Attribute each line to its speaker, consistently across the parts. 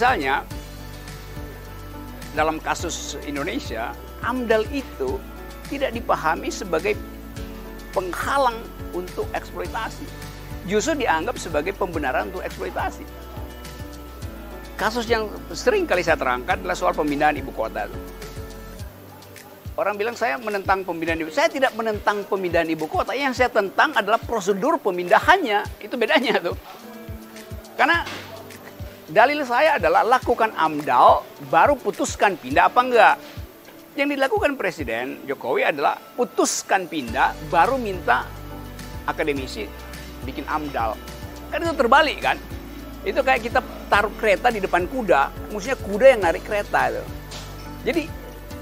Speaker 1: misalnya dalam kasus Indonesia, AMDAL itu tidak dipahami sebagai penghalang untuk eksploitasi. Justru dianggap sebagai pembenaran untuk eksploitasi. Kasus yang sering kali saya terangkan adalah soal pemindahan ibu kota. Orang bilang saya menentang pemindahan ibu. Saya tidak menentang pemindahan ibu kota. Yang saya tentang adalah prosedur pemindahannya. Itu bedanya tuh. Karena dalil saya adalah lakukan AMDAL baru putuskan pindah apa enggak. Yang dilakukan Presiden Jokowi adalah putuskan pindah baru minta akademisi bikin AMDAL. Kan itu terbalik kan? Itu kayak kita taruh kereta di depan kuda, maksudnya kuda yang narik kereta itu. Jadi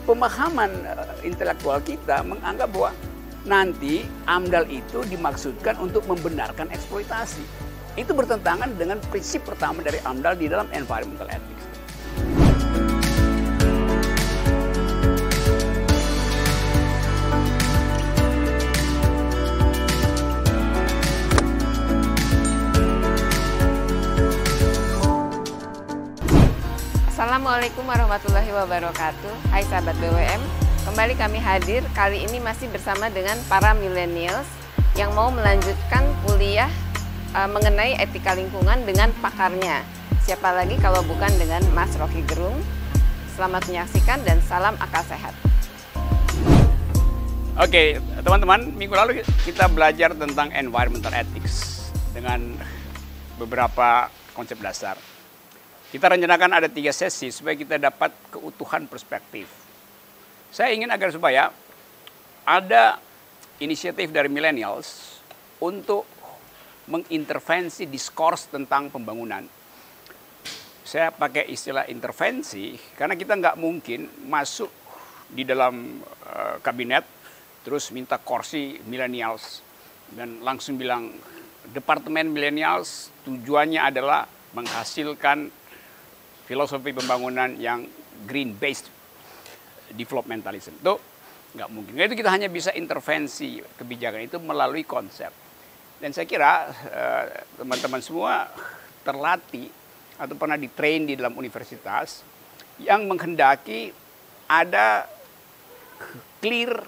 Speaker 1: pemahaman eh, intelektual kita menganggap bahwa nanti AMDAL itu dimaksudkan untuk membenarkan eksploitasi. Itu bertentangan dengan prinsip pertama dari AMDAL di dalam environmental ethics.
Speaker 2: Assalamualaikum warahmatullahi wabarakatuh. Hai sahabat BWM, kembali kami hadir kali ini masih bersama dengan para millennials yang mau melanjutkan kuliah uh, mengenai etika lingkungan dengan pakarnya. Siapa lagi kalau bukan dengan Mas Rocky Gerung. Selamat menyaksikan dan salam akal sehat.
Speaker 1: Oke, teman-teman, minggu lalu kita belajar tentang environmental ethics dengan beberapa konsep dasar. Kita rencanakan ada tiga sesi supaya kita dapat keutuhan perspektif. Saya ingin agar supaya ada inisiatif dari millennials untuk mengintervensi diskurs tentang pembangunan. Saya pakai istilah intervensi karena kita nggak mungkin masuk di dalam uh, kabinet terus minta kursi millennials dan langsung bilang departemen millennials tujuannya adalah menghasilkan filosofi pembangunan yang green based developmentalism itu nggak mungkin. Nah, itu kita hanya bisa intervensi kebijakan itu melalui konsep. Dan saya kira eh, teman-teman semua terlatih atau pernah ditrain di dalam universitas yang menghendaki ada clear,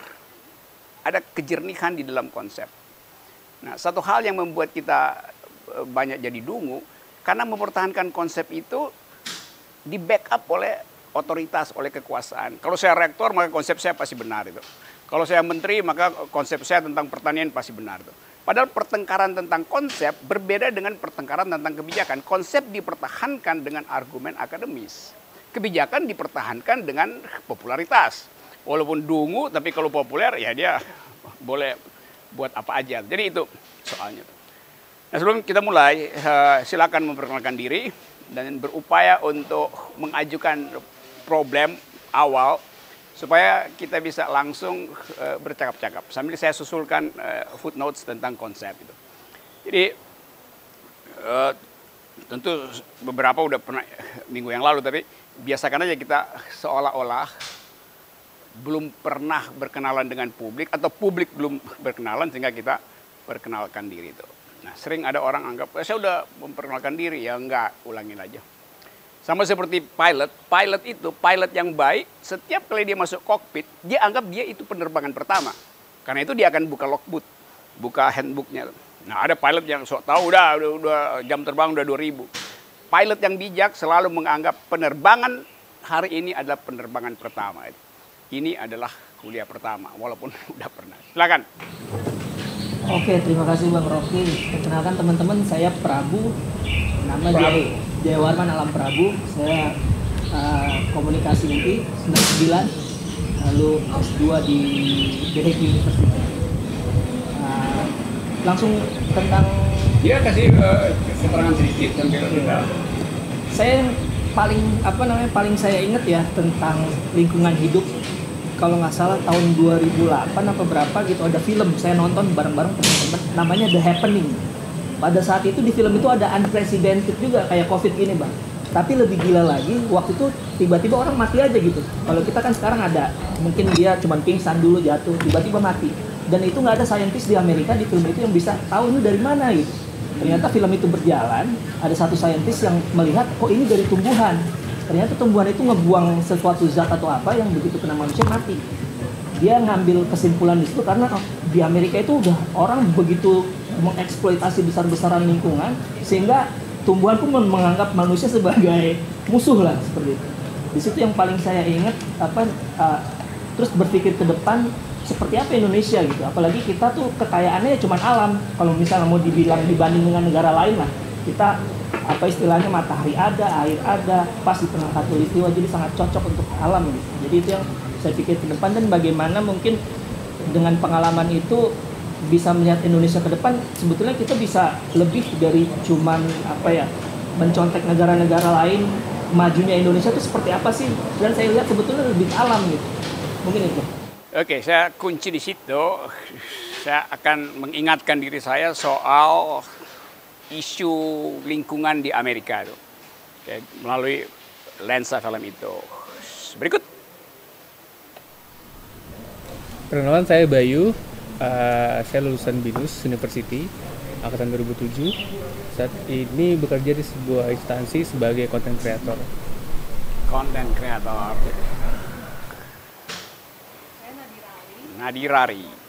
Speaker 1: ada kejernihan di dalam konsep. Nah, satu hal yang membuat kita eh, banyak jadi dungu karena mempertahankan konsep itu di backup oleh otoritas, oleh kekuasaan. Kalau saya rektor, maka konsep saya pasti benar itu. Kalau saya menteri, maka konsep saya tentang pertanian pasti benar itu. Padahal pertengkaran tentang konsep berbeda dengan pertengkaran tentang kebijakan. Konsep dipertahankan dengan argumen akademis. Kebijakan dipertahankan dengan popularitas. Walaupun dungu, tapi kalau populer ya dia boleh buat apa aja. Jadi itu soalnya. Nah sebelum kita mulai, eh, silakan memperkenalkan diri dan berupaya untuk mengajukan problem awal supaya kita bisa langsung uh, bercakap-cakap sambil saya susulkan uh, footnotes tentang konsep itu. Jadi uh, tentu beberapa udah pernah minggu yang lalu tapi biasakan aja kita seolah-olah belum pernah berkenalan dengan publik atau publik belum berkenalan sehingga kita perkenalkan diri itu. Nah, sering ada orang anggap, saya udah memperkenalkan diri, ya enggak, ulangin aja. Sama seperti pilot, pilot itu, pilot yang baik, setiap kali dia masuk kokpit, dia anggap dia itu penerbangan pertama. Karena itu dia akan buka logbook, buka handbooknya. Nah, ada pilot yang sok tahu udah, udah, udah jam terbang udah 2000. Pilot yang bijak selalu menganggap penerbangan hari ini adalah penerbangan pertama. Ini adalah kuliah pertama, walaupun udah pernah. Silakan.
Speaker 3: Oke, terima kasih Bang Rocky. Perkenalkan teman-teman, saya Prabu. Nama Prabu. Jaya Warman Alam Prabu. Saya uh, komunikasi UI 99, lalu S2 di BHK University. Uh, langsung tentang
Speaker 1: dia kasih uh, keterangan sedikit kita.
Speaker 3: Saya paling apa namanya paling saya ingat ya tentang lingkungan hidup kalau nggak salah tahun 2008 apa berapa gitu ada film saya nonton bareng-bareng teman-teman namanya The Happening. Pada saat itu di film itu ada unprecedented juga kayak covid ini bang. Tapi lebih gila lagi waktu itu tiba-tiba orang mati aja gitu. Kalau kita kan sekarang ada mungkin dia cuma pingsan dulu jatuh tiba-tiba mati. Dan itu nggak ada saintis di Amerika di film itu yang bisa tahu ini dari mana gitu. Ternyata film itu berjalan, ada satu saintis yang melihat, oh ini dari tumbuhan. Ternyata tumbuhan itu ngebuang sesuatu zat atau apa yang begitu kena manusia mati. Dia ngambil kesimpulan di situ karena oh, di Amerika itu udah orang begitu mengeksploitasi besar-besaran lingkungan sehingga tumbuhan pun menganggap manusia sebagai musuh lah seperti itu. Di situ yang paling saya ingat apa uh, terus berpikir ke depan seperti apa Indonesia gitu apalagi kita tuh kekayaannya cuma alam kalau misalnya mau dibilang dibanding dengan negara lain lah kita apa istilahnya matahari ada air ada pas di tengah katulistiwa jadi sangat cocok untuk alam gitu jadi itu yang saya pikir ke depan dan bagaimana mungkin dengan pengalaman itu bisa melihat Indonesia ke depan sebetulnya kita bisa lebih dari cuman apa ya mencontek negara-negara lain majunya Indonesia itu seperti apa sih? Dan saya lihat sebetulnya lebih alam gitu. Mungkin itu.
Speaker 1: Oke, saya kunci di situ. Saya akan mengingatkan diri saya soal isu lingkungan di Amerika itu. Oke, melalui lensa film itu. Berikut.
Speaker 4: Perkenalan saya Bayu, uh, saya lulusan BINUS University angkatan 2007. Saat ini bekerja di sebuah instansi sebagai content creator.
Speaker 1: Content creator. Nadirari.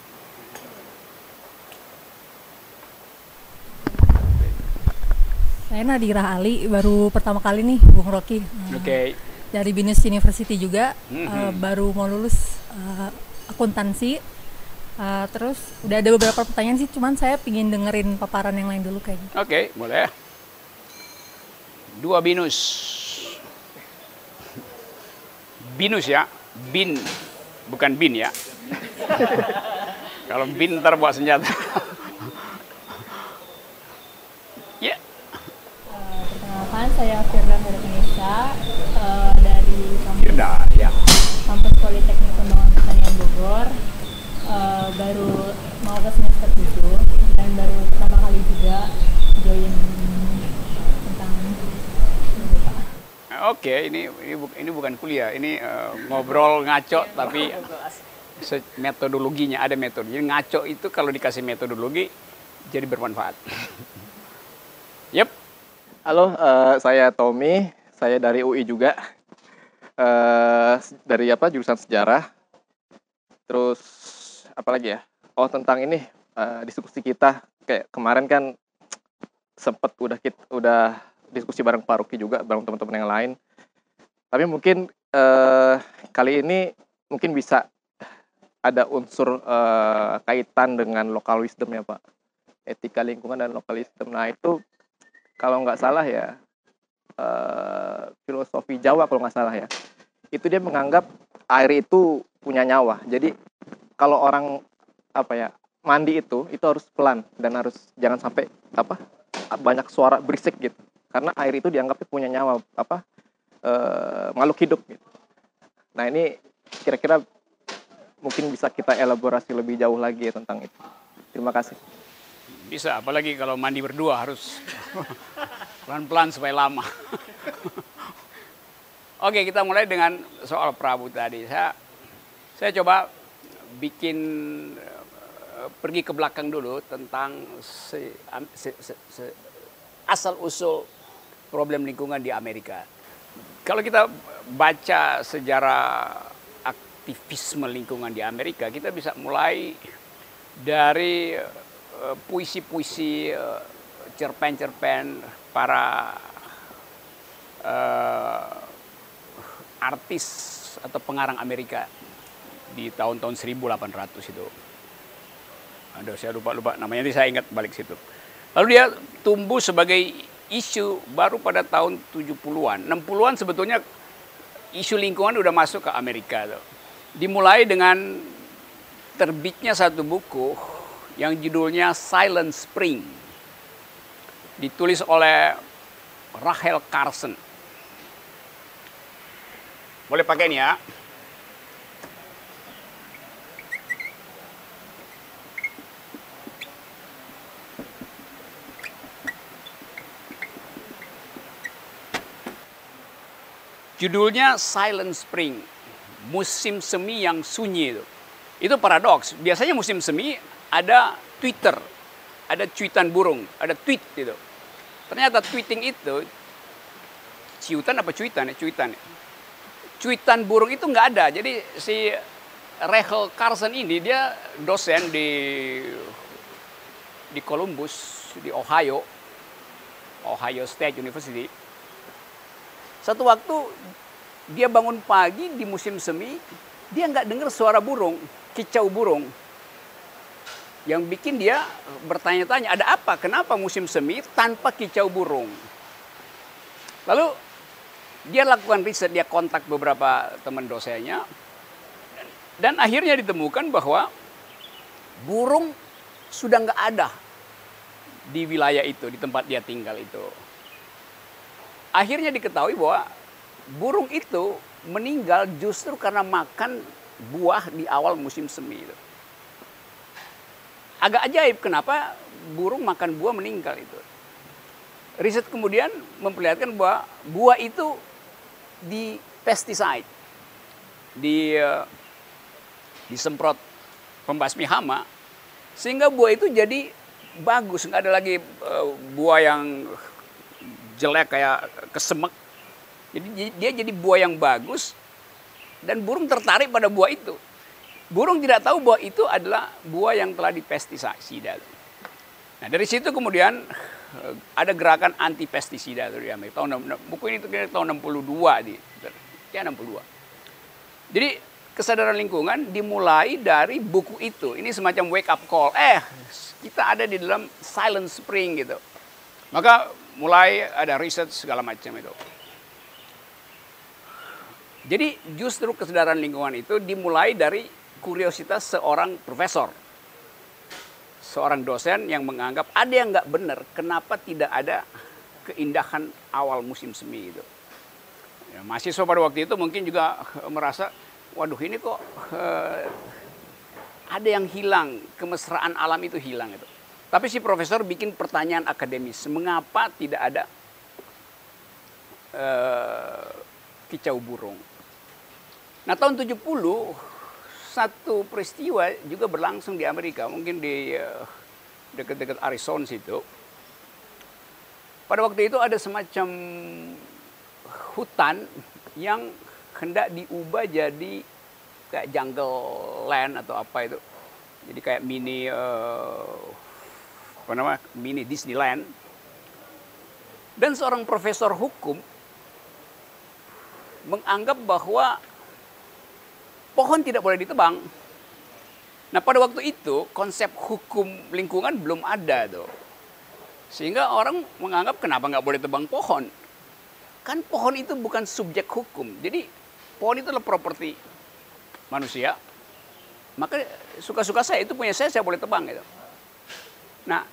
Speaker 5: Saya Nadira Ali, baru pertama kali nih Bung Rocky.
Speaker 1: Oke. Okay.
Speaker 5: Dari Binus University juga, mm -hmm. uh, baru mau lulus uh, akuntansi. Uh, terus udah ada beberapa pertanyaan sih, cuman saya pingin dengerin paparan yang lain dulu kayaknya.
Speaker 1: Oke, okay, boleh. Dua binus. Binus ya, bin, bukan bin ya. Kalau bin ntar buat senjata.
Speaker 6: ya. Yeah. Uh, perkenalkan saya Firda Indonesia uh, dari kampus,
Speaker 1: Firda, ya.
Speaker 6: kampus Politeknik Pengembangan Pertanian Bogor. Uh, baru mau ke semester 7 dan baru pertama kali juga join tentang
Speaker 1: Oke, okay, ini ini, bu, ini bukan kuliah, ini uh, ngobrol ngaco tapi metodologinya ada metode. Jadi ngaco itu kalau dikasih metodologi jadi bermanfaat. yep.
Speaker 7: Halo, uh, saya Tommy. Saya dari UI juga. Uh, dari apa? Jurusan sejarah. Terus apa lagi ya? Oh tentang ini uh, diskusi kita kayak kemarin kan sempet udah kita udah diskusi bareng Pak Ruki juga bareng teman-teman yang lain. Tapi mungkin uh, kali ini mungkin bisa ada unsur uh, kaitan dengan local wisdom ya Pak. Etika lingkungan dan local wisdom. Nah itu kalau nggak salah ya uh, filosofi Jawa kalau nggak salah ya. Itu dia menganggap air itu punya nyawa. Jadi kalau orang apa ya mandi itu itu harus pelan dan harus jangan sampai apa banyak suara berisik gitu. Karena air itu dianggapnya punya nyawa apa uh, makhluk hidup gitu. Nah ini kira-kira mungkin bisa kita elaborasi lebih jauh lagi ya tentang itu. Terima kasih.
Speaker 1: Bisa, apalagi kalau mandi berdua harus pelan-pelan supaya lama. Oke, kita mulai dengan soal Prabu tadi. Saya saya coba bikin uh, pergi ke belakang dulu tentang se, se, se, se, asal usul problem lingkungan di Amerika. Kalau kita baca sejarah aktivisme lingkungan di Amerika, kita bisa mulai dari eh, puisi-puisi, uh, cerpen-cerpen para uh, artis atau pengarang Amerika di tahun-tahun 1800 itu. Aduh, saya lupa-lupa namanya, nanti saya ingat balik situ. Lalu dia tumbuh sebagai isu baru pada tahun 70-an. 60-an sebetulnya isu lingkungan udah masuk ke Amerika tuh dimulai dengan terbitnya satu buku yang judulnya Silent Spring. Ditulis oleh Rachel Carson. Boleh pakai ini ya. Judulnya Silent Spring musim semi yang sunyi itu. Itu paradoks. Biasanya musim semi ada Twitter, ada cuitan burung, ada tweet gitu. Ternyata tweeting itu ciutan apa cuitan ya? Cuitan. Cuitan burung itu nggak ada. Jadi si Rachel Carson ini dia dosen di di Columbus di Ohio, Ohio State University. Satu waktu dia bangun pagi di musim semi, dia nggak dengar suara burung, kicau burung. Yang bikin dia bertanya-tanya, ada apa? Kenapa musim semi tanpa kicau burung? Lalu dia lakukan riset, dia kontak beberapa teman dosennya, dan akhirnya ditemukan bahwa burung sudah nggak ada di wilayah itu, di tempat dia tinggal itu. Akhirnya diketahui bahwa burung itu meninggal justru karena makan buah di awal musim semi itu. Agak ajaib kenapa burung makan buah meninggal itu. Riset kemudian memperlihatkan bahwa buah itu di pesticide, di uh, disemprot pembasmi hama, sehingga buah itu jadi bagus, nggak ada lagi uh, buah yang jelek kayak kesemek. Jadi dia jadi buah yang bagus dan burung tertarik pada buah itu. Burung tidak tahu bahwa itu adalah buah yang telah dipestisida. Nah dari situ kemudian eh, ada gerakan anti pestisida di Amerika. Tahun buku ini tahun 62 di ya 62. Jadi kesadaran lingkungan dimulai dari buku itu. Ini semacam wake up call. Eh, kita ada di dalam silent spring gitu. Maka mulai ada riset segala macam itu. Jadi justru kesadaran lingkungan itu dimulai dari kuriositas seorang profesor. Seorang dosen yang menganggap ada yang nggak benar, kenapa tidak ada keindahan awal musim semi itu. Ya, mahasiswa pada waktu itu mungkin juga merasa, waduh ini kok uh, ada yang hilang, kemesraan alam itu hilang itu. Tapi si profesor bikin pertanyaan akademis, mengapa tidak ada uh, kicau burung? Nah tahun 70 satu peristiwa juga berlangsung di Amerika, mungkin di uh, dekat-dekat Arizona situ. Pada waktu itu ada semacam hutan yang hendak diubah jadi kayak jungle land atau apa itu. Jadi kayak mini uh, apa nama mini Disneyland. Dan seorang profesor hukum menganggap bahwa pohon tidak boleh ditebang. Nah pada waktu itu konsep hukum lingkungan belum ada tuh. Sehingga orang menganggap kenapa nggak boleh tebang pohon. Kan pohon itu bukan subjek hukum. Jadi pohon itu adalah properti manusia. Maka suka-suka saya itu punya saya, saya boleh tebang gitu. Nah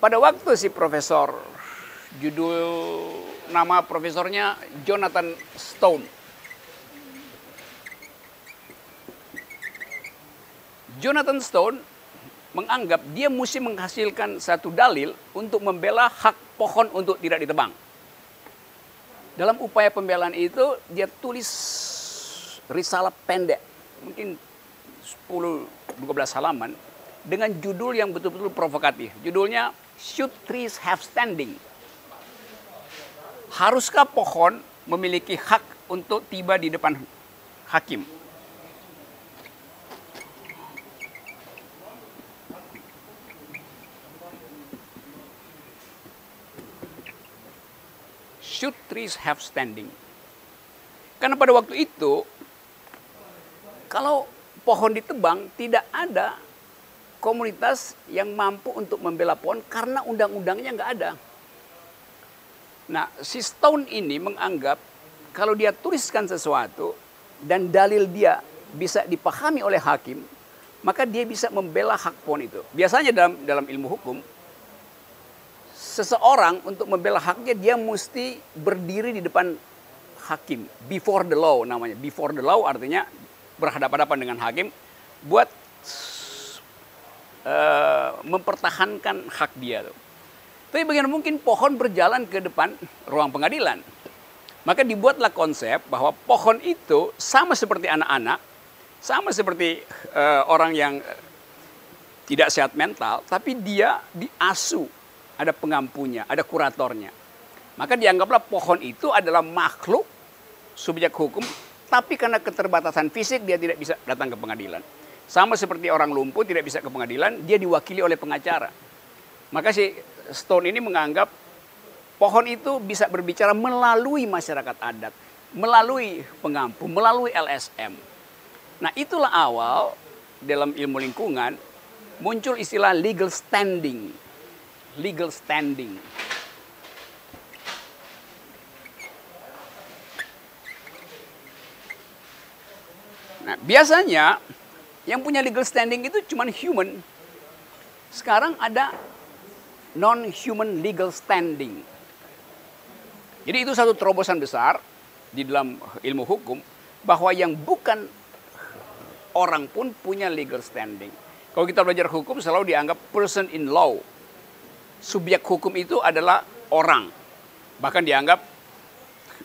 Speaker 1: pada waktu si profesor judul nama profesornya Jonathan Stone Jonathan Stone menganggap dia mesti menghasilkan satu dalil untuk membela hak pohon untuk tidak ditebang. Dalam upaya pembelaan itu dia tulis risalah pendek, mungkin 10-12 halaman dengan judul yang betul-betul provokatif. Judulnya Should Trees Have Standing? Haruskah pohon memiliki hak untuk tiba di depan hakim? Should trees have standing? Karena pada waktu itu, kalau pohon ditebang, tidak ada komunitas yang mampu untuk membela pohon karena undang-undangnya nggak ada. Nah, si Stone ini menganggap kalau dia tuliskan sesuatu dan dalil dia bisa dipahami oleh hakim, maka dia bisa membela hak pohon itu. Biasanya dalam dalam ilmu hukum, seseorang untuk membela haknya dia mesti berdiri di depan hakim before the law namanya before the law artinya berhadapan-hadapan dengan hakim buat uh, mempertahankan hak dia tuh. Tapi bagaimana mungkin pohon berjalan ke depan ruang pengadilan? Maka dibuatlah konsep bahwa pohon itu sama seperti anak-anak, sama seperti uh, orang yang tidak sehat mental, tapi dia diasuh, ada pengampunya, ada kuratornya. Maka dianggaplah pohon itu adalah makhluk subjek hukum, tapi karena keterbatasan fisik dia tidak bisa datang ke pengadilan. Sama seperti orang lumpuh tidak bisa ke pengadilan, dia diwakili oleh pengacara. Maka si Stone ini menganggap pohon itu bisa berbicara melalui masyarakat adat, melalui pengampu, melalui LSM. Nah itulah awal dalam ilmu lingkungan muncul istilah legal standing. Legal standing. Nah, biasanya yang punya legal standing itu cuma human. Sekarang ada non-human legal standing. Jadi itu satu terobosan besar di dalam ilmu hukum bahwa yang bukan orang pun punya legal standing. Kalau kita belajar hukum selalu dianggap person in law. Subjek hukum itu adalah orang. Bahkan dianggap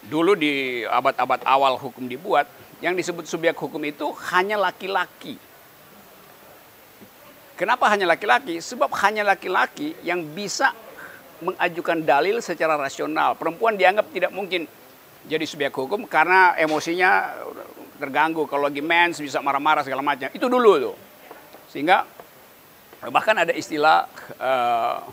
Speaker 1: dulu di abad-abad awal hukum dibuat, yang disebut subjek hukum itu hanya laki-laki. Kenapa hanya laki-laki? Sebab hanya laki-laki yang bisa mengajukan dalil secara rasional. Perempuan dianggap tidak mungkin jadi subjek hukum karena emosinya terganggu. Kalau lagi mens bisa marah-marah segala macam. Itu dulu tuh. Sehingga bahkan ada istilah uh,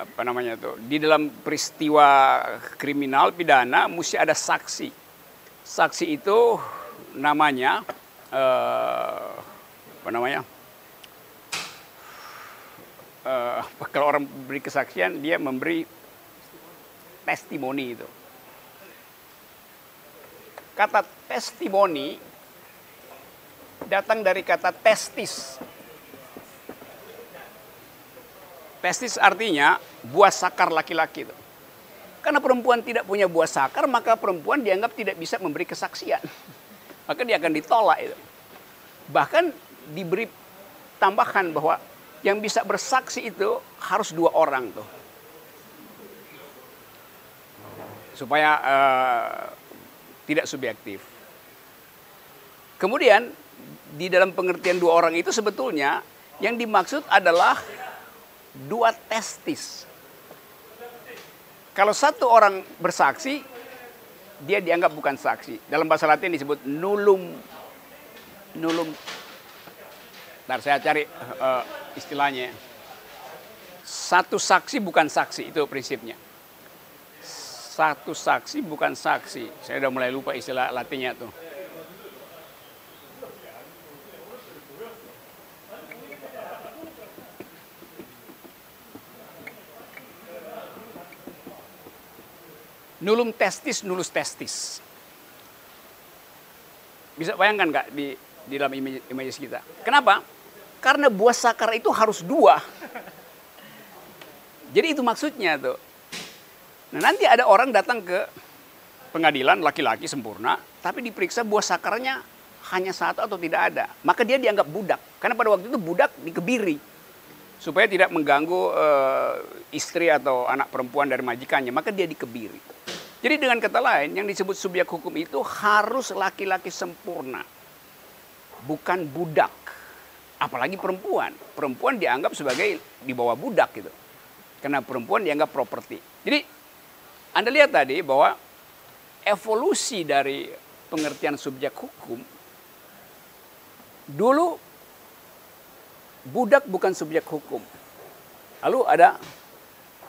Speaker 1: apa namanya tuh di dalam peristiwa kriminal pidana mesti ada saksi. Saksi itu namanya uh, apa namanya? uh, kalau orang beri kesaksian dia memberi testimoni itu. Kata testimoni datang dari kata testis. Testis artinya buah sakar laki-laki itu. Karena perempuan tidak punya buah sakar, maka perempuan dianggap tidak bisa memberi kesaksian. Maka dia akan ditolak itu. Bahkan diberi tambahan bahwa yang bisa bersaksi itu harus dua orang tuh. Supaya uh, tidak subjektif. Kemudian di dalam pengertian dua orang itu sebetulnya yang dimaksud adalah dua testis. Kalau satu orang bersaksi, dia dianggap bukan saksi. Dalam bahasa Latin disebut nullum nullum Ntar saya cari uh, istilahnya. Satu saksi bukan saksi, itu prinsipnya. Satu saksi bukan saksi. Saya udah mulai lupa istilah latinnya tuh. Nulum testis, nulus testis. Bisa bayangkan nggak di, di dalam imajinasi kita? Kenapa? Karena buah sakar itu harus dua. Jadi itu maksudnya tuh. Nah nanti ada orang datang ke pengadilan laki-laki sempurna, tapi diperiksa buah sakarnya hanya satu atau tidak ada. Maka dia dianggap budak. Karena pada waktu itu budak dikebiri. Supaya tidak mengganggu uh, istri atau anak perempuan dari majikannya. Maka dia dikebiri. Jadi dengan kata lain, yang disebut subjek hukum itu harus laki-laki sempurna. Bukan budak apalagi perempuan. Perempuan dianggap sebagai di bawah budak gitu. Karena perempuan dianggap properti. Jadi Anda lihat tadi bahwa evolusi dari pengertian subjek hukum dulu budak bukan subjek hukum. Lalu ada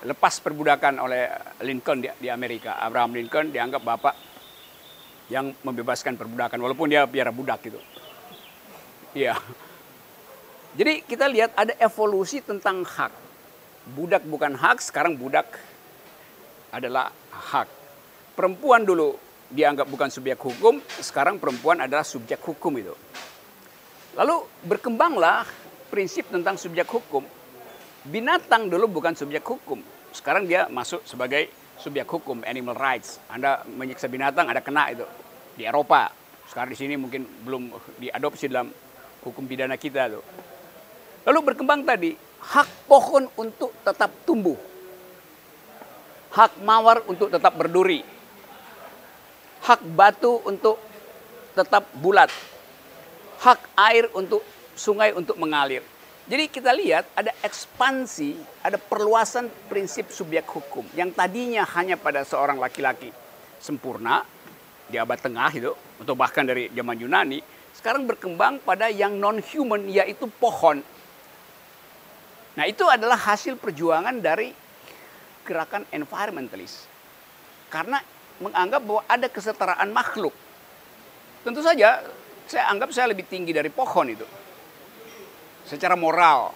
Speaker 1: lepas perbudakan oleh Lincoln di, di Amerika. Abraham Lincoln dianggap bapak yang membebaskan perbudakan walaupun dia biara budak gitu. Iya. Jadi kita lihat ada evolusi tentang hak. Budak bukan hak, sekarang budak adalah hak. Perempuan dulu dianggap bukan subjek hukum, sekarang perempuan adalah subjek hukum itu. Lalu berkembanglah prinsip tentang subjek hukum. Binatang dulu bukan subjek hukum, sekarang dia masuk sebagai subjek hukum, animal rights. Anda menyiksa binatang, ada kena itu di Eropa. Sekarang di sini mungkin belum diadopsi dalam hukum pidana kita tuh. Lalu berkembang tadi, hak pohon untuk tetap tumbuh. Hak mawar untuk tetap berduri. Hak batu untuk tetap bulat. Hak air untuk sungai untuk mengalir. Jadi kita lihat ada ekspansi, ada perluasan prinsip subjek hukum yang tadinya hanya pada seorang laki-laki sempurna di abad tengah itu atau bahkan dari zaman Yunani sekarang berkembang pada yang non human yaitu pohon. Nah, itu adalah hasil perjuangan dari gerakan environmentalist. Karena menganggap bahwa ada kesetaraan makhluk. Tentu saja saya anggap saya lebih tinggi dari pohon itu. Secara moral.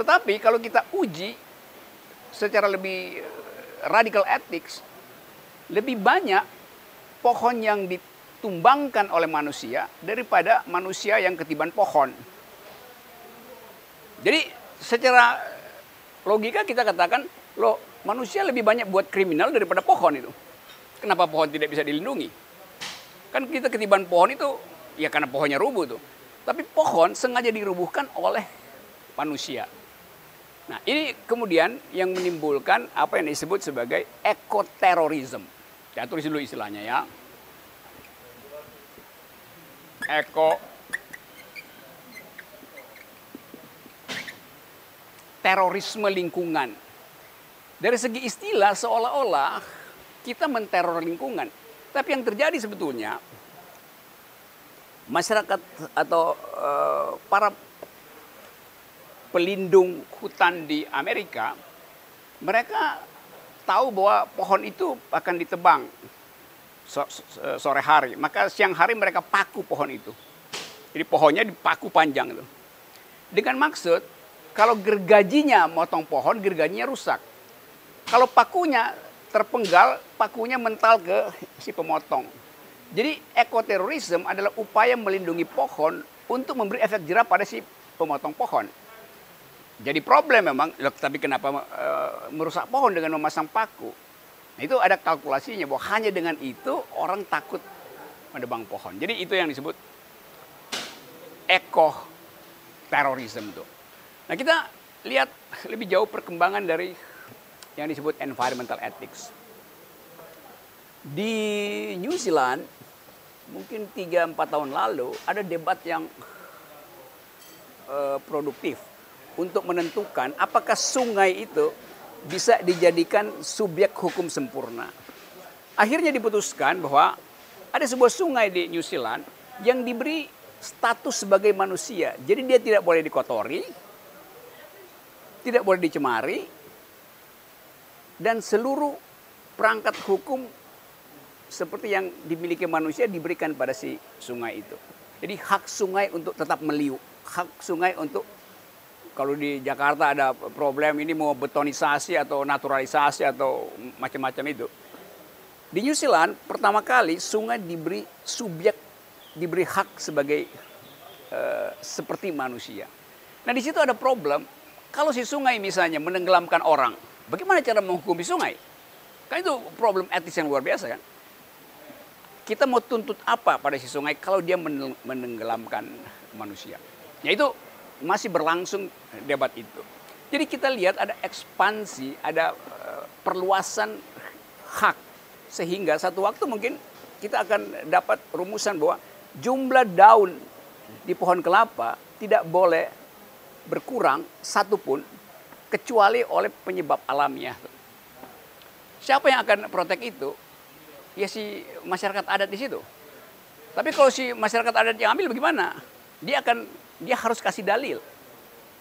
Speaker 1: Tetapi kalau kita uji secara lebih eh, radical ethics, lebih banyak pohon yang ditumbangkan oleh manusia daripada manusia yang ketiban pohon. Jadi secara logika kita katakan, loh manusia lebih banyak buat kriminal daripada pohon itu. Kenapa pohon tidak bisa dilindungi? Kan kita ketiban pohon itu ya karena pohonnya rubuh tuh. Tapi pohon sengaja dirubuhkan oleh manusia. Nah, ini kemudian yang menimbulkan apa yang disebut sebagai ekoterorisme. Saya tulis dulu istilahnya ya. Eko terorisme lingkungan. Dari segi istilah seolah-olah kita menteror lingkungan. Tapi yang terjadi sebetulnya masyarakat atau uh, para pelindung hutan di Amerika mereka tahu bahwa pohon itu akan ditebang sore hari. Maka siang hari mereka paku pohon itu. Jadi pohonnya dipaku panjang itu. Dengan maksud kalau gergajinya motong pohon, gergajinya rusak. Kalau pakunya terpenggal, pakunya mental ke si pemotong. Jadi ekoterorisme adalah upaya melindungi pohon untuk memberi efek jerah pada si pemotong pohon. Jadi problem memang, tapi kenapa uh, merusak pohon dengan memasang paku? Nah, itu ada kalkulasinya bahwa hanya dengan itu orang takut menebang pohon. Jadi itu yang disebut eko terorisme itu. Nah kita lihat lebih jauh perkembangan dari yang disebut environmental ethics. Di New Zealand mungkin 3-4 tahun lalu ada debat yang uh, produktif untuk menentukan apakah sungai itu bisa dijadikan subjek hukum sempurna. Akhirnya diputuskan bahwa ada sebuah sungai di New Zealand yang diberi status sebagai manusia. Jadi dia tidak boleh dikotori, tidak boleh dicemari, dan seluruh perangkat hukum seperti yang dimiliki manusia diberikan pada si sungai itu. Jadi hak sungai untuk tetap meliuk, hak sungai untuk kalau di Jakarta ada problem ini mau betonisasi atau naturalisasi atau macam-macam itu. Di New Zealand pertama kali sungai diberi subjek diberi hak sebagai uh, seperti manusia. Nah di situ ada problem kalau si sungai misalnya menenggelamkan orang, bagaimana cara menghukumi sungai? Kan itu problem etis yang luar biasa kan. Kita mau tuntut apa pada si sungai kalau dia menenggelamkan manusia? Ya itu masih berlangsung debat itu. Jadi kita lihat ada ekspansi, ada uh, perluasan hak sehingga satu waktu mungkin kita akan dapat rumusan bahwa jumlah daun di pohon kelapa tidak boleh berkurang satu pun kecuali oleh penyebab alamiah. Siapa yang akan protek itu? Ya si masyarakat adat di situ. Tapi kalau si masyarakat adat yang ambil bagaimana? Dia akan dia harus kasih dalil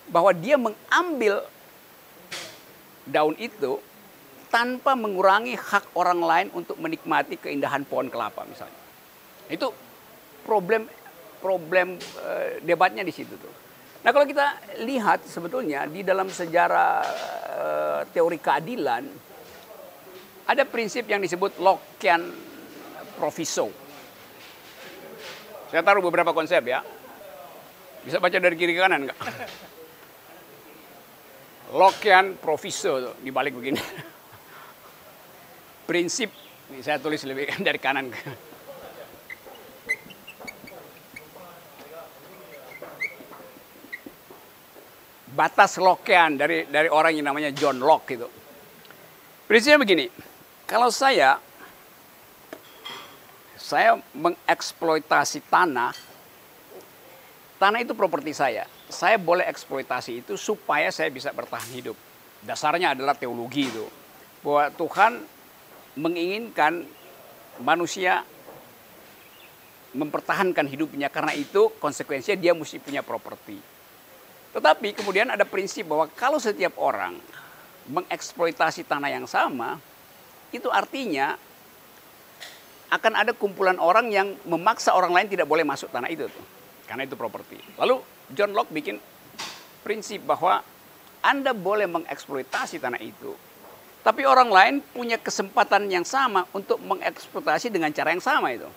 Speaker 1: bahwa dia mengambil daun itu tanpa mengurangi hak orang lain untuk menikmati keindahan pohon kelapa misalnya. Itu problem problem uh, debatnya di situ tuh. Nah kalau kita lihat sebetulnya di dalam sejarah uh, teori keadilan ada prinsip yang disebut Lockean proviso. Saya taruh beberapa konsep ya. Bisa baca dari kiri ke kanan enggak? Lockean proviso di balik begini. Prinsip saya tulis lebih dari kanan batas Lockean dari dari orang yang namanya John Locke itu. Prinsipnya begini, kalau saya saya mengeksploitasi tanah, tanah itu properti saya. Saya boleh eksploitasi itu supaya saya bisa bertahan hidup. Dasarnya adalah teologi itu. Bahwa Tuhan menginginkan manusia mempertahankan hidupnya karena itu konsekuensinya dia mesti punya properti. Tetapi kemudian ada prinsip bahwa kalau setiap orang mengeksploitasi tanah yang sama, itu artinya akan ada kumpulan orang yang memaksa orang lain tidak boleh masuk tanah itu tuh. Karena itu properti. Lalu John Locke bikin prinsip bahwa Anda boleh mengeksploitasi tanah itu. Tapi orang lain punya kesempatan yang sama untuk mengeksploitasi dengan cara yang sama itu.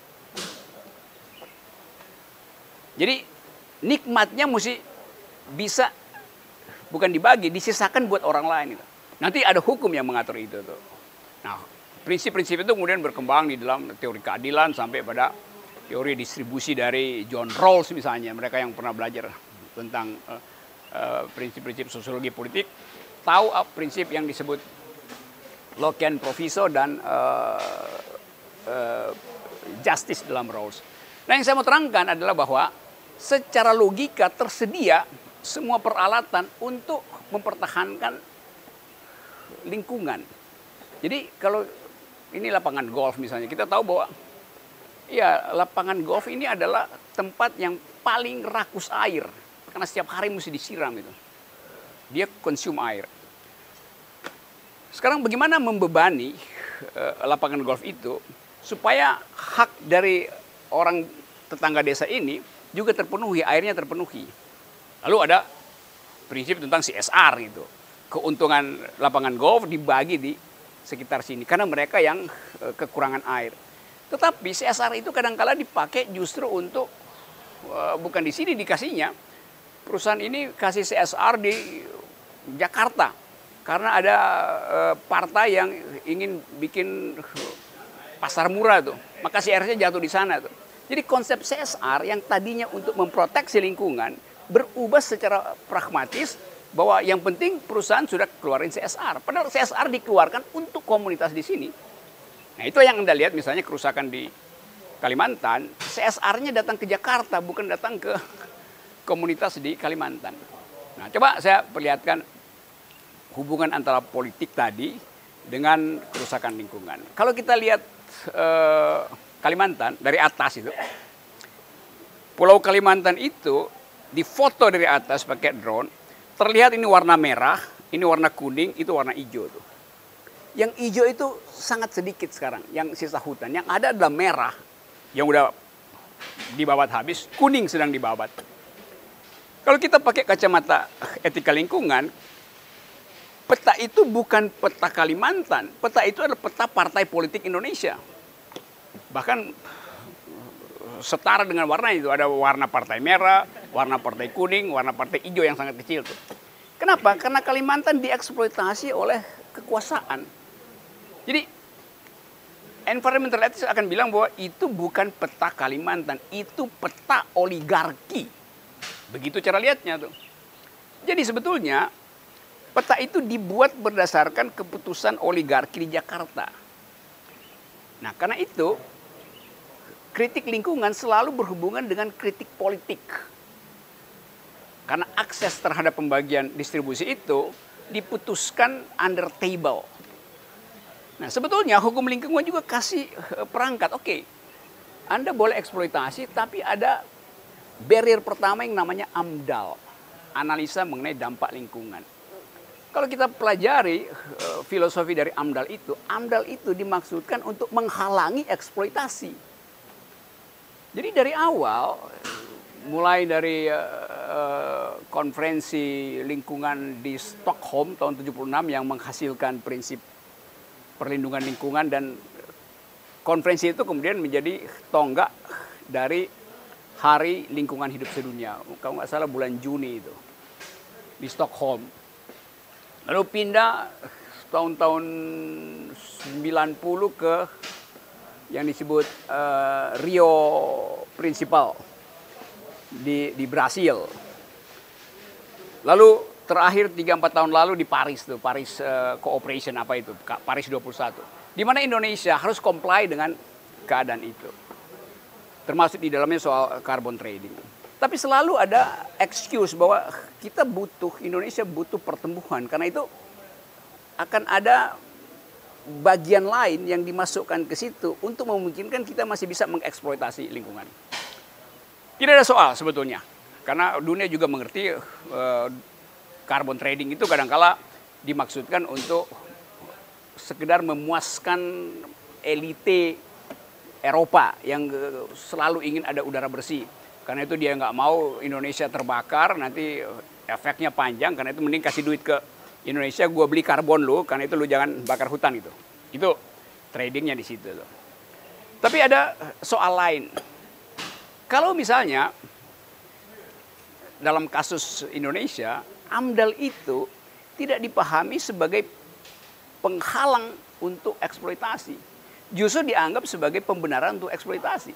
Speaker 1: Jadi nikmatnya mesti bisa bukan dibagi, disisakan buat orang lain itu. Nanti ada hukum yang mengatur itu tuh. Nah, prinsip-prinsip itu kemudian berkembang di dalam teori keadilan sampai pada teori distribusi dari John Rawls misalnya. Mereka yang pernah belajar tentang uh, uh, prinsip-prinsip sosiologi politik tahu uh, prinsip yang disebut Lockean proviso dan uh, uh, justice dalam Rawls. Nah, yang saya mau terangkan adalah bahwa secara logika tersedia semua peralatan untuk mempertahankan lingkungan. Jadi kalau ini lapangan golf misalnya, kita tahu bahwa ya lapangan golf ini adalah tempat yang paling rakus air karena setiap hari mesti disiram itu. Dia konsum air. Sekarang bagaimana membebani uh, lapangan golf itu supaya hak dari orang tetangga desa ini juga terpenuhi, airnya terpenuhi. Lalu ada prinsip tentang CSR gitu. Keuntungan lapangan golf dibagi di sekitar sini karena mereka yang eh, kekurangan air. Tetapi CSR itu kadang-kala dipakai justru untuk eh, bukan di sini dikasihnya. Perusahaan ini kasih CSR di Jakarta karena ada eh, partai yang ingin bikin pasar murah tuh. Maka CSR-nya jatuh di sana tuh. Jadi konsep CSR yang tadinya untuk memproteksi lingkungan berubah secara pragmatis bahwa yang penting perusahaan sudah keluarin CSR. Padahal CSR dikeluarkan untuk komunitas di sini. Nah itu yang Anda lihat misalnya kerusakan di Kalimantan, CSR-nya datang ke Jakarta bukan datang ke komunitas di Kalimantan. Nah coba saya perlihatkan hubungan antara politik tadi dengan kerusakan lingkungan. Kalau kita lihat eh, Kalimantan dari atas itu. Pulau Kalimantan itu difoto dari atas pakai drone, terlihat ini warna merah, ini warna kuning, itu warna hijau tuh. Yang hijau itu sangat sedikit sekarang, yang sisa hutan. Yang ada adalah merah, yang udah dibabat habis, kuning sedang dibabat. Kalau kita pakai kacamata etika lingkungan, peta itu bukan peta Kalimantan, peta itu adalah peta partai politik Indonesia bahkan setara dengan warna itu ada warna partai merah, warna partai kuning, warna partai hijau yang sangat kecil tuh. Kenapa? Karena Kalimantan dieksploitasi oleh kekuasaan. Jadi environmental ethics akan bilang bahwa itu bukan peta Kalimantan, itu peta oligarki. Begitu cara lihatnya tuh. Jadi sebetulnya peta itu dibuat berdasarkan keputusan oligarki di Jakarta. Nah, karena itu kritik lingkungan selalu berhubungan dengan kritik politik. Karena akses terhadap pembagian distribusi itu diputuskan under table. Nah sebetulnya hukum lingkungan juga kasih eh, perangkat, oke, okay, Anda boleh eksploitasi tapi ada barrier pertama yang namanya AMDAL, analisa mengenai dampak lingkungan. Kalau kita pelajari uh, filosofi dari AMDAL itu, AMDAL itu dimaksudkan untuk menghalangi eksploitasi. Jadi dari awal, mulai dari uh, konferensi lingkungan di Stockholm tahun 76 yang menghasilkan prinsip perlindungan lingkungan dan konferensi itu kemudian menjadi tonggak dari Hari Lingkungan Hidup Sedunia. Kalau nggak salah bulan Juni itu di Stockholm. Lalu pindah tahun-tahun 90 ke yang disebut uh, Rio Principal di di Brasil. Lalu terakhir 3-4 tahun lalu di Paris tuh, Paris uh, Cooperation apa itu, Paris 21. Di mana Indonesia harus comply dengan keadaan itu. Termasuk di dalamnya soal carbon trading. Tapi selalu ada excuse bahwa kita butuh, Indonesia butuh pertumbuhan. Karena itu akan ada bagian lain yang dimasukkan ke situ untuk memungkinkan kita masih bisa mengeksploitasi lingkungan. Tidak ada soal sebetulnya. Karena dunia juga mengerti uh, carbon trading itu kadangkala dimaksudkan untuk sekedar memuaskan elite Eropa yang eh, selalu ingin ada udara bersih. Karena itu dia nggak mau Indonesia terbakar, nanti efeknya panjang. Karena itu mending kasih duit ke Indonesia, gue beli karbon lo, karena itu lo jangan bakar hutan itu. Itu tradingnya di situ. Loh. Tapi ada soal lain. Kalau misalnya dalam kasus Indonesia, AMDAL itu tidak dipahami sebagai penghalang untuk eksploitasi. Justru dianggap sebagai pembenaran untuk eksploitasi.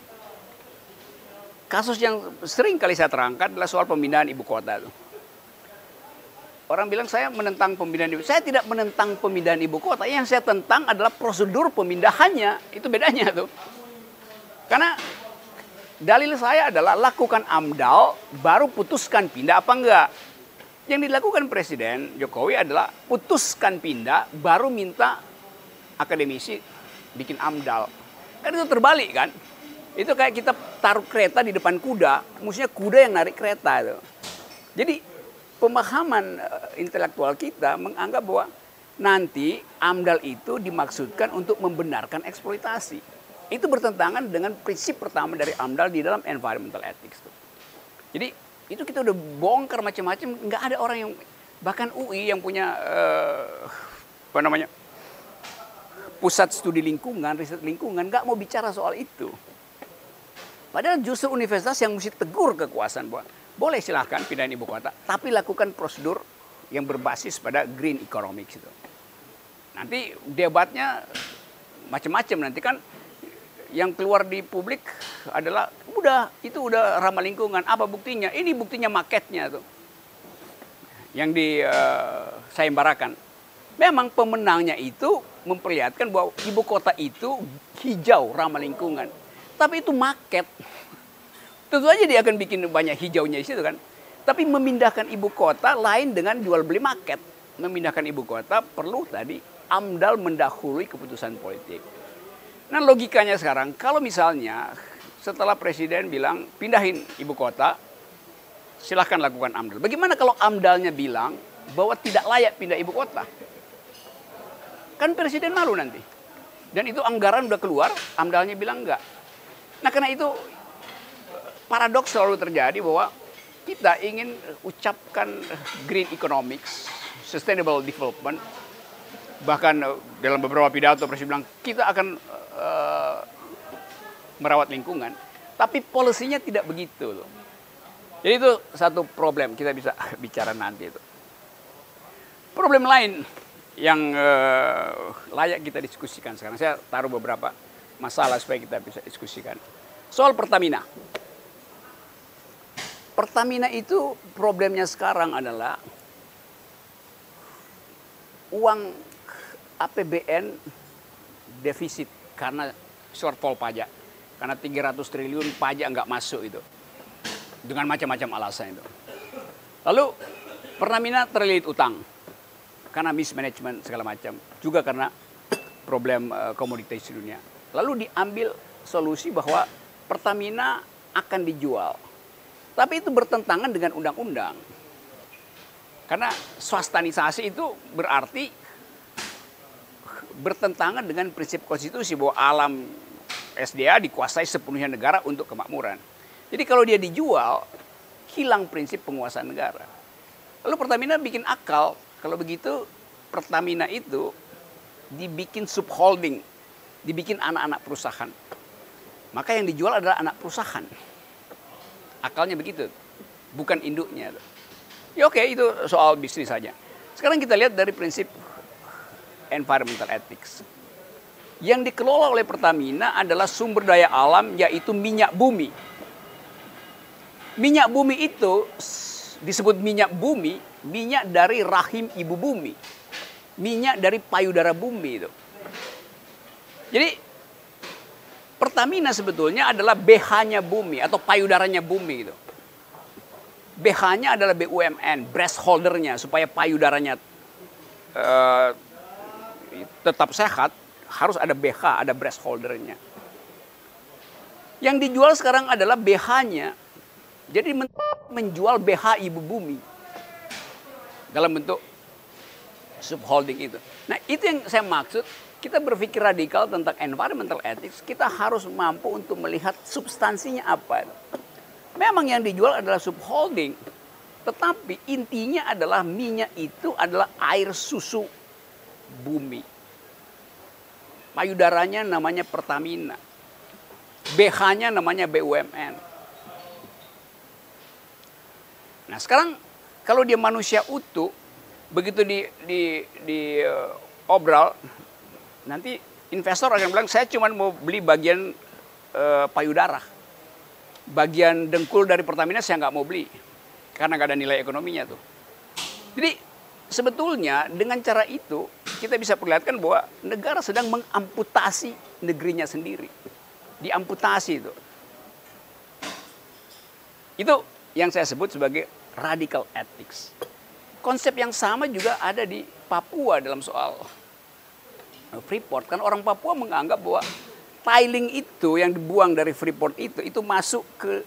Speaker 1: Kasus yang sering kali saya terangkan adalah soal pemindahan ibu kota. Itu. Orang bilang saya menentang pemindahan ibu. Saya tidak menentang pemindahan ibu kota. Yang saya tentang adalah prosedur pemindahannya. Itu bedanya tuh. Karena dalil saya adalah lakukan AMDAL baru putuskan pindah apa enggak. Yang dilakukan Presiden Jokowi adalah putuskan pindah baru minta akademisi bikin AMDAL. Kan itu terbalik kan? Itu kayak kita taruh kereta di depan kuda, maksudnya kuda yang narik kereta itu. Jadi pemahaman uh, intelektual kita menganggap bahwa nanti AMDAL itu dimaksudkan untuk membenarkan eksploitasi. Itu bertentangan dengan prinsip pertama dari AMDAL di dalam environmental ethics. Jadi itu kita udah bongkar macam-macam, nggak ada orang yang bahkan UI yang punya uh, apa namanya pusat studi lingkungan, riset lingkungan nggak mau bicara soal itu. Padahal justru universitas yang mesti tegur kekuasaan bahwa boleh silahkan pindahin ibu kota, tapi lakukan prosedur yang berbasis pada green economics itu. Nanti debatnya macam-macam. Nanti kan yang keluar di publik adalah udah itu udah ramah lingkungan. Apa buktinya? Ini buktinya maketnya tuh. Yang di uh, memang pemenangnya itu memperlihatkan bahwa ibu kota itu hijau ramah lingkungan. Tapi itu market. Tentu saja dia akan bikin banyak hijaunya di situ kan. Tapi memindahkan ibu kota lain dengan jual beli market. Memindahkan ibu kota perlu tadi AMDAL mendahului keputusan politik. Nah logikanya sekarang, kalau misalnya setelah presiden bilang pindahin ibu kota, silahkan lakukan AMDAL. Bagaimana kalau AMDALnya bilang bahwa tidak layak pindah ibu kota? Kan presiden malu nanti. Dan itu anggaran udah keluar, AMDALnya bilang enggak. Nah karena itu paradoks selalu terjadi bahwa kita ingin ucapkan green economics, sustainable development, bahkan dalam beberapa pidato presiden bilang kita akan uh, merawat lingkungan, tapi polisinya tidak begitu loh. Jadi itu satu problem kita bisa bicara nanti itu. Problem lain yang uh, layak kita diskusikan sekarang, saya taruh beberapa masalah supaya kita bisa diskusikan. Soal Pertamina. Pertamina itu problemnya sekarang adalah uang APBN defisit karena shortfall pajak. Karena 300 triliun pajak nggak masuk itu. Dengan macam-macam alasan itu. Lalu Pertamina terlilit utang. Karena mismanagement segala macam. Juga karena problem uh, komoditas dunia. Lalu diambil solusi bahwa Pertamina akan dijual. Tapi itu bertentangan dengan undang-undang. Karena swastanisasi itu berarti bertentangan dengan prinsip konstitusi bahwa alam SDA dikuasai sepenuhnya negara untuk kemakmuran. Jadi kalau dia dijual, hilang prinsip penguasaan negara. Lalu Pertamina bikin akal, kalau begitu Pertamina itu dibikin subholding dibikin anak-anak perusahaan. Maka yang dijual adalah anak perusahaan. Akalnya begitu, bukan induknya. Ya oke, itu soal bisnis saja. Sekarang kita lihat dari prinsip environmental ethics. Yang dikelola oleh Pertamina adalah sumber daya alam yaitu minyak bumi. Minyak bumi itu disebut minyak bumi, minyak dari rahim ibu bumi. Minyak dari payudara bumi itu. Jadi Pertamina sebetulnya adalah BH-nya bumi atau payudaranya bumi itu. BH-nya adalah BUMN, breast holdernya supaya payudaranya uh, tetap sehat, harus ada BH, ada breast holdernya. Yang dijual sekarang adalah BH-nya. Jadi menjual BH ibu bumi dalam bentuk subholding itu. Nah itu yang saya maksud, kita berpikir radikal tentang environmental ethics, kita harus mampu untuk melihat substansinya apa. Memang yang dijual adalah subholding, tetapi intinya adalah minyak itu adalah air susu bumi. Payudaranya namanya Pertamina. BH-nya namanya BUMN. Nah sekarang kalau dia manusia utuh, begitu di, di, di uh, obral, nanti investor akan bilang saya cuma mau beli bagian uh, payudara bagian dengkul dari Pertamina saya nggak mau beli karena nggak ada nilai ekonominya tuh. Jadi sebetulnya dengan cara itu kita bisa perlihatkan bahwa negara sedang mengamputasi negerinya sendiri, diamputasi itu. Itu yang saya sebut sebagai radical ethics. Konsep yang sama juga ada di Papua dalam soal Freeport. Kan orang Papua menganggap bahwa tiling itu yang dibuang dari Freeport itu itu masuk ke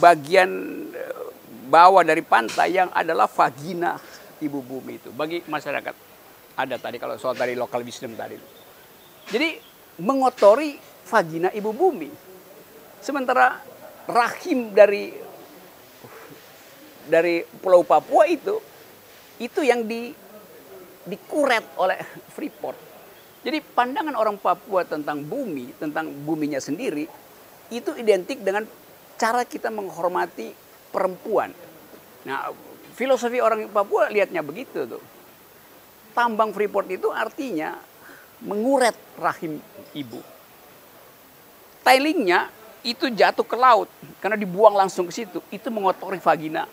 Speaker 1: bagian eh, bawah dari pantai yang adalah vagina ibu bumi itu. Bagi masyarakat ada tadi kalau soal tadi local wisdom tadi. Jadi mengotori vagina ibu bumi. Sementara rahim dari dari Pulau Papua itu itu yang di dikuret oleh Freeport jadi pandangan orang Papua tentang bumi, tentang buminya sendiri, itu identik dengan cara kita menghormati perempuan. Nah, filosofi orang Papua lihatnya begitu tuh. Tambang Freeport itu artinya menguret rahim ibu. Tailingnya itu jatuh ke laut karena dibuang langsung ke situ. Itu mengotori vagina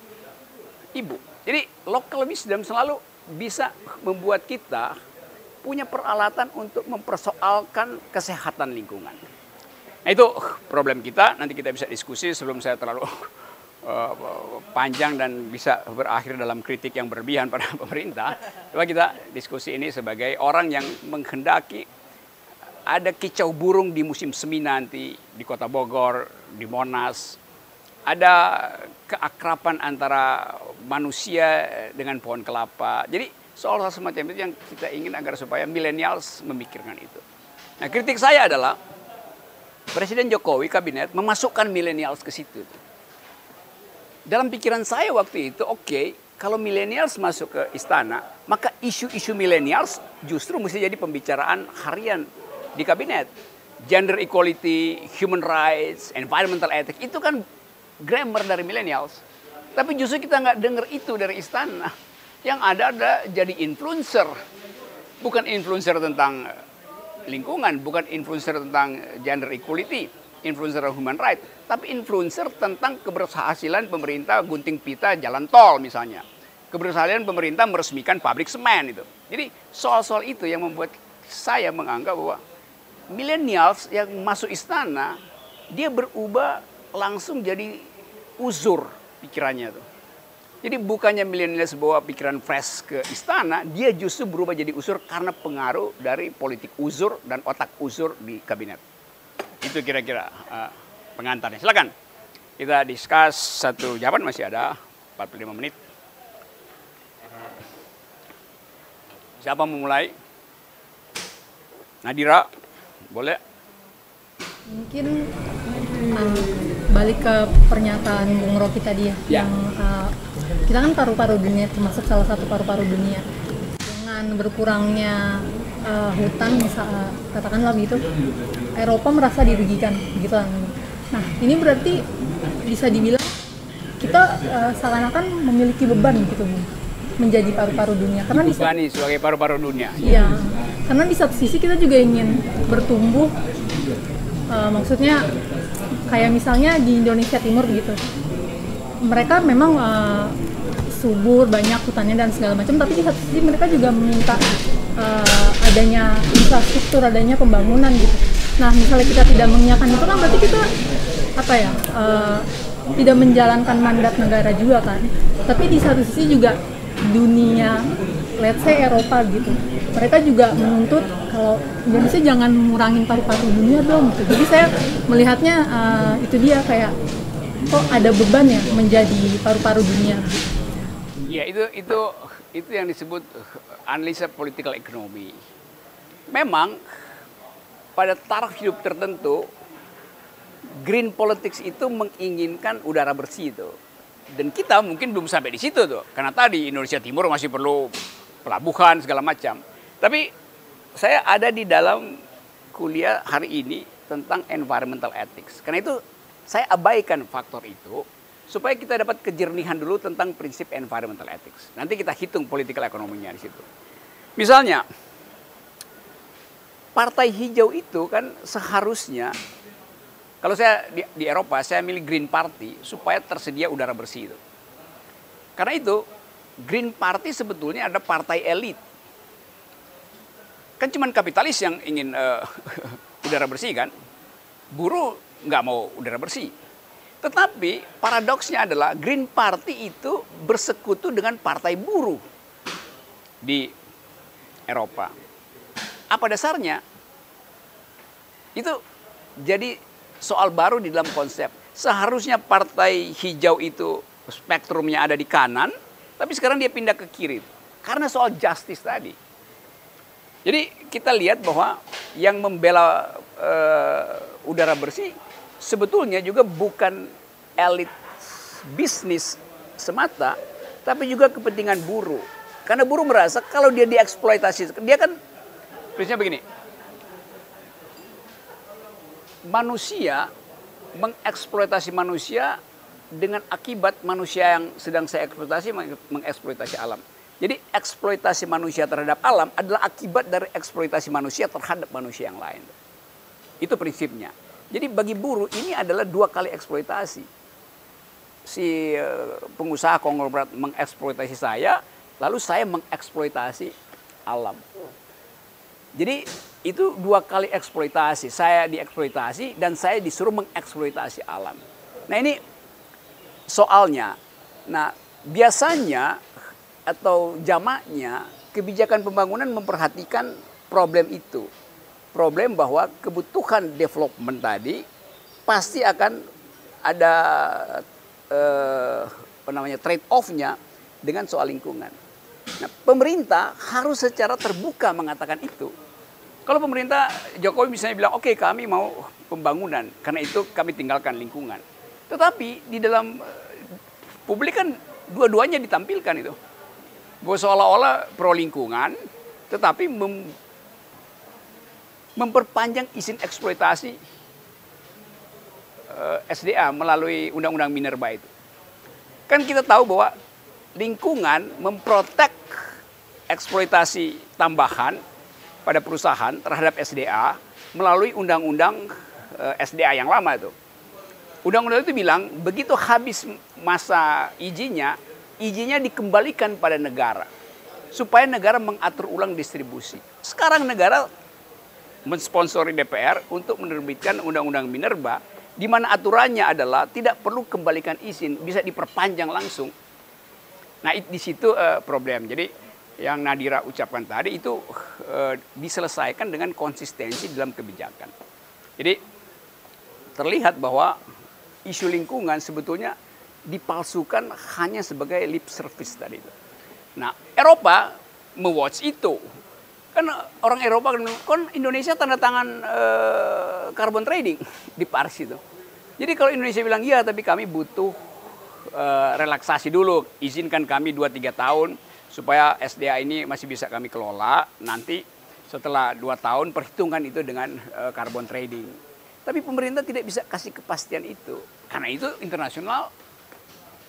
Speaker 1: ibu. Jadi local wisdom selalu bisa membuat kita punya peralatan untuk mempersoalkan kesehatan lingkungan. Nah itu problem kita, nanti kita bisa diskusi sebelum saya terlalu uh, panjang dan bisa berakhir dalam kritik yang berlebihan pada pemerintah. Coba kita diskusi ini sebagai orang yang menghendaki ada kicau burung di musim semi nanti di kota Bogor, di Monas. Ada keakrapan antara manusia dengan pohon kelapa. Jadi Soal-soal semacam itu yang kita ingin agar supaya milenials memikirkan itu. Nah kritik saya adalah Presiden Jokowi kabinet memasukkan milenials ke situ. Dalam pikiran saya waktu itu oke okay, kalau milenials masuk ke istana maka isu-isu milenials justru mesti jadi pembicaraan harian di kabinet. Gender equality, human rights, environmental ethics itu kan grammar dari milenials. Tapi justru kita nggak dengar itu dari istana yang ada ada jadi influencer. Bukan influencer tentang lingkungan, bukan influencer tentang gender equality, influencer human right, tapi influencer tentang keberhasilan pemerintah gunting pita jalan tol misalnya. Keberhasilan pemerintah meresmikan pabrik semen itu. Jadi soal-soal itu yang membuat saya menganggap bahwa millennials yang masuk istana dia berubah langsung jadi uzur pikirannya tuh. Jadi bukannya milenial bawa pikiran fresh ke istana, dia justru berubah jadi usur karena pengaruh dari politik uzur dan otak uzur di kabinet. Itu kira-kira uh, pengantarnya. Silakan kita diskus satu jawaban masih ada 45 menit. Siapa mau mulai? Nadira, boleh?
Speaker 5: Mungkin uh, balik ke pernyataan Bung Rocky tadi ya, ya. yang uh, kita kan paru-paru dunia termasuk salah satu paru-paru dunia. Dengan berkurangnya uh, hutan misal uh, katakanlah begitu Eropa merasa dirugikan gitu kan. Nah ini berarti bisa dibilang kita uh, seakan-akan memiliki beban gitu bu menjadi paru-paru dunia.
Speaker 1: Karena di nih sebagai paru-paru dunia.
Speaker 5: Iya. Karena di satu sisi kita juga ingin bertumbuh uh, maksudnya kayak misalnya di Indonesia Timur gitu. Mereka memang uh, subur banyak hutannya dan segala macam tapi di satu sisi mereka juga meminta uh, adanya infrastruktur adanya pembangunan gitu. Nah misalnya kita tidak mengiyakan itu kan berarti kita apa ya uh, tidak menjalankan mandat negara juga kan. Tapi di satu sisi juga dunia let's say Eropa gitu mereka juga menuntut kalau Indonesia jangan ngurangin paru-paru dunia dong gitu. jadi saya melihatnya uh, itu dia kayak kok ada beban ya menjadi paru-paru dunia
Speaker 1: ya itu itu itu yang disebut analisa political economy memang pada taraf hidup tertentu green politics itu menginginkan udara bersih itu. Dan kita mungkin belum sampai di situ tuh. Karena tadi Indonesia Timur masih perlu pelabuhan segala macam. Tapi saya ada di dalam kuliah hari ini tentang environmental ethics. Karena itu saya abaikan faktor itu supaya kita dapat kejernihan dulu tentang prinsip environmental ethics. Nanti kita hitung political ekonominya di situ. Misalnya, partai hijau itu kan seharusnya kalau saya di, di Eropa, saya milih Green Party supaya tersedia udara bersih itu. Karena itu, Green Party sebetulnya ada partai elit. Kan cuma kapitalis yang ingin uh, udara bersih kan. Buruh nggak mau udara bersih. Tetapi paradoksnya adalah Green Party itu bersekutu dengan partai buruh di Eropa. Apa dasarnya? Itu jadi soal baru di dalam konsep. Seharusnya partai hijau itu spektrumnya ada di kanan, tapi sekarang dia pindah ke kiri. Karena soal justice tadi. Jadi kita lihat bahwa yang membela uh, udara bersih sebetulnya juga bukan elit bisnis semata, tapi juga kepentingan buruh. Karena buruh merasa kalau dia dieksploitasi, dia kan prinsipnya begini, manusia mengeksploitasi manusia dengan akibat manusia yang sedang saya eksploitasi mengeksploitasi alam. Jadi eksploitasi manusia terhadap alam adalah akibat dari eksploitasi manusia terhadap manusia yang lain. Itu prinsipnya. Jadi bagi buruh ini adalah dua kali eksploitasi. Si eh, pengusaha konglomerat mengeksploitasi saya, lalu saya mengeksploitasi alam. Jadi itu dua kali eksploitasi. Saya dieksploitasi dan saya disuruh mengeksploitasi alam. Nah ini soalnya. Nah biasanya atau jamaknya kebijakan pembangunan memperhatikan problem itu. Problem bahwa kebutuhan development tadi pasti akan ada eh, apa namanya trade off-nya dengan soal lingkungan. Nah, pemerintah harus secara terbuka mengatakan itu kalau pemerintah Jokowi misalnya bilang, oke okay, kami mau pembangunan, karena itu kami tinggalkan lingkungan. Tetapi di dalam eh, publik kan dua-duanya ditampilkan itu. Seolah-olah pro lingkungan, tetapi mem memperpanjang izin eksploitasi uh, eh, SDA melalui Undang-Undang Minerba itu. Kan kita tahu bahwa lingkungan memprotek eksploitasi tambahan pada perusahaan terhadap SDA melalui undang-undang eh, SDA yang lama itu. Undang-undang itu bilang begitu habis masa izinnya, izinnya dikembalikan pada negara supaya negara mengatur ulang distribusi. Sekarang negara mensponsori DPR untuk menerbitkan undang-undang Minerba di mana aturannya adalah tidak perlu kembalikan izin, bisa diperpanjang langsung. Nah, di situ uh, problem. Jadi yang Nadira ucapkan tadi itu e, diselesaikan dengan konsistensi dalam kebijakan. Jadi terlihat bahwa isu lingkungan sebetulnya dipalsukan hanya sebagai lip service tadi itu. Nah, Eropa mewatch itu. Kan orang Eropa kan, kan Indonesia tanda tangan e, carbon trading di Paris itu. Jadi kalau Indonesia bilang iya tapi kami butuh e, relaksasi dulu, izinkan kami 2 3 tahun supaya SDA ini masih bisa kami kelola nanti setelah dua tahun perhitungan itu dengan uh, carbon trading. Tapi pemerintah tidak bisa kasih kepastian itu karena itu internasional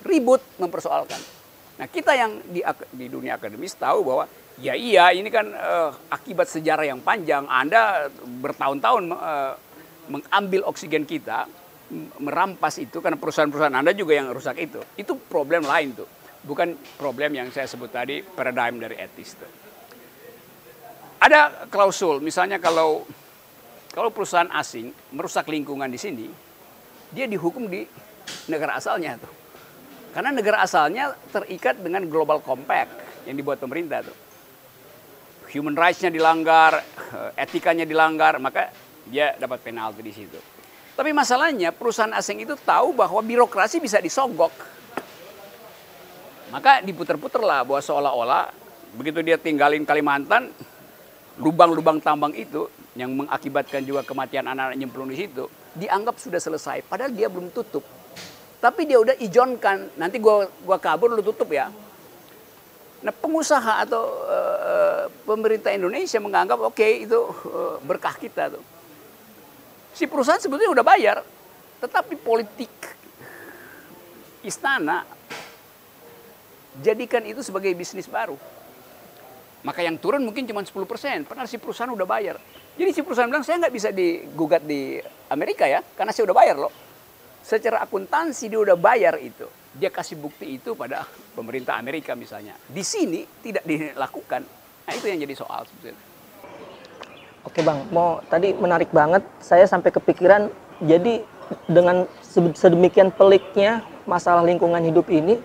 Speaker 1: ribut mempersoalkan. Nah kita yang di, di dunia akademis tahu bahwa ya iya ini kan uh, akibat sejarah yang panjang Anda bertahun-tahun uh, mengambil oksigen kita merampas itu karena perusahaan-perusahaan Anda juga yang rusak itu. Itu problem lain tuh bukan problem yang saya sebut tadi paradigm dari etis itu. Ada klausul, misalnya kalau kalau perusahaan asing merusak lingkungan di sini, dia dihukum di negara asalnya tuh. Karena negara asalnya terikat dengan global compact yang dibuat pemerintah tuh. Human rights-nya dilanggar, etikanya dilanggar, maka dia dapat penalti di situ. Tapi masalahnya perusahaan asing itu tahu bahwa birokrasi bisa disogok. Maka diputer-puter lah bahwa seolah-olah begitu dia tinggalin Kalimantan, lubang-lubang tambang itu yang mengakibatkan juga kematian anak-anak nyemplung di situ, dianggap sudah selesai. Padahal dia belum tutup. Tapi dia udah ijonkan, nanti gua gua kabur lu tutup ya. Nah pengusaha atau uh, pemerintah Indonesia menganggap oke okay, itu uh, berkah kita tuh. Si perusahaan sebetulnya udah bayar, tetapi politik istana jadikan itu sebagai bisnis baru. Maka yang turun mungkin cuma 10 persen, padahal si perusahaan udah bayar. Jadi si perusahaan bilang, saya nggak bisa digugat di Amerika ya, karena saya udah bayar loh. Secara akuntansi dia udah bayar itu. Dia kasih bukti itu pada pemerintah Amerika misalnya. Di sini tidak dilakukan. Nah itu yang jadi soal sebetulnya.
Speaker 3: Oke bang, mau tadi menarik banget. Saya sampai kepikiran, jadi dengan sedemikian peliknya masalah lingkungan hidup ini,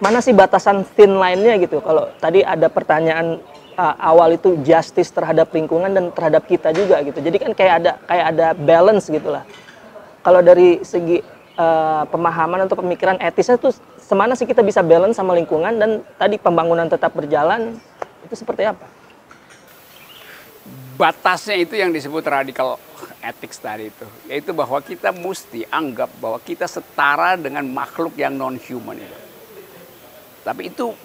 Speaker 3: mana sih batasan thin line-nya gitu? Kalau tadi ada pertanyaan uh, awal itu justice terhadap lingkungan dan terhadap kita juga gitu. Jadi kan kayak ada kayak ada balance gitulah. Kalau dari segi uh, pemahaman atau pemikiran etisnya tuh semana sih kita bisa balance sama lingkungan dan tadi pembangunan tetap berjalan itu seperti apa?
Speaker 1: Batasnya itu yang disebut radical ethics tadi itu, yaitu bahwa kita mesti anggap bahwa kita setara dengan makhluk yang non human itu tapi itu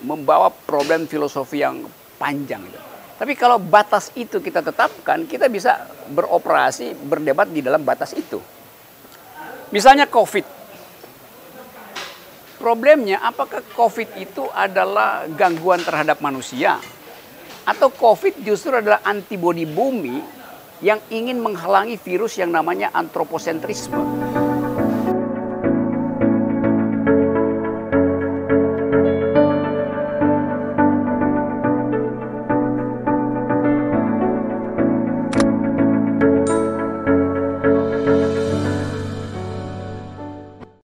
Speaker 1: membawa problem filosofi yang panjang. Gitu. Tapi kalau batas itu kita tetapkan, kita bisa beroperasi, berdebat di dalam batas itu. Misalnya COVID. Problemnya apakah COVID itu adalah gangguan terhadap manusia? Atau COVID justru adalah antibodi bumi yang ingin menghalangi virus yang namanya antroposentrisme.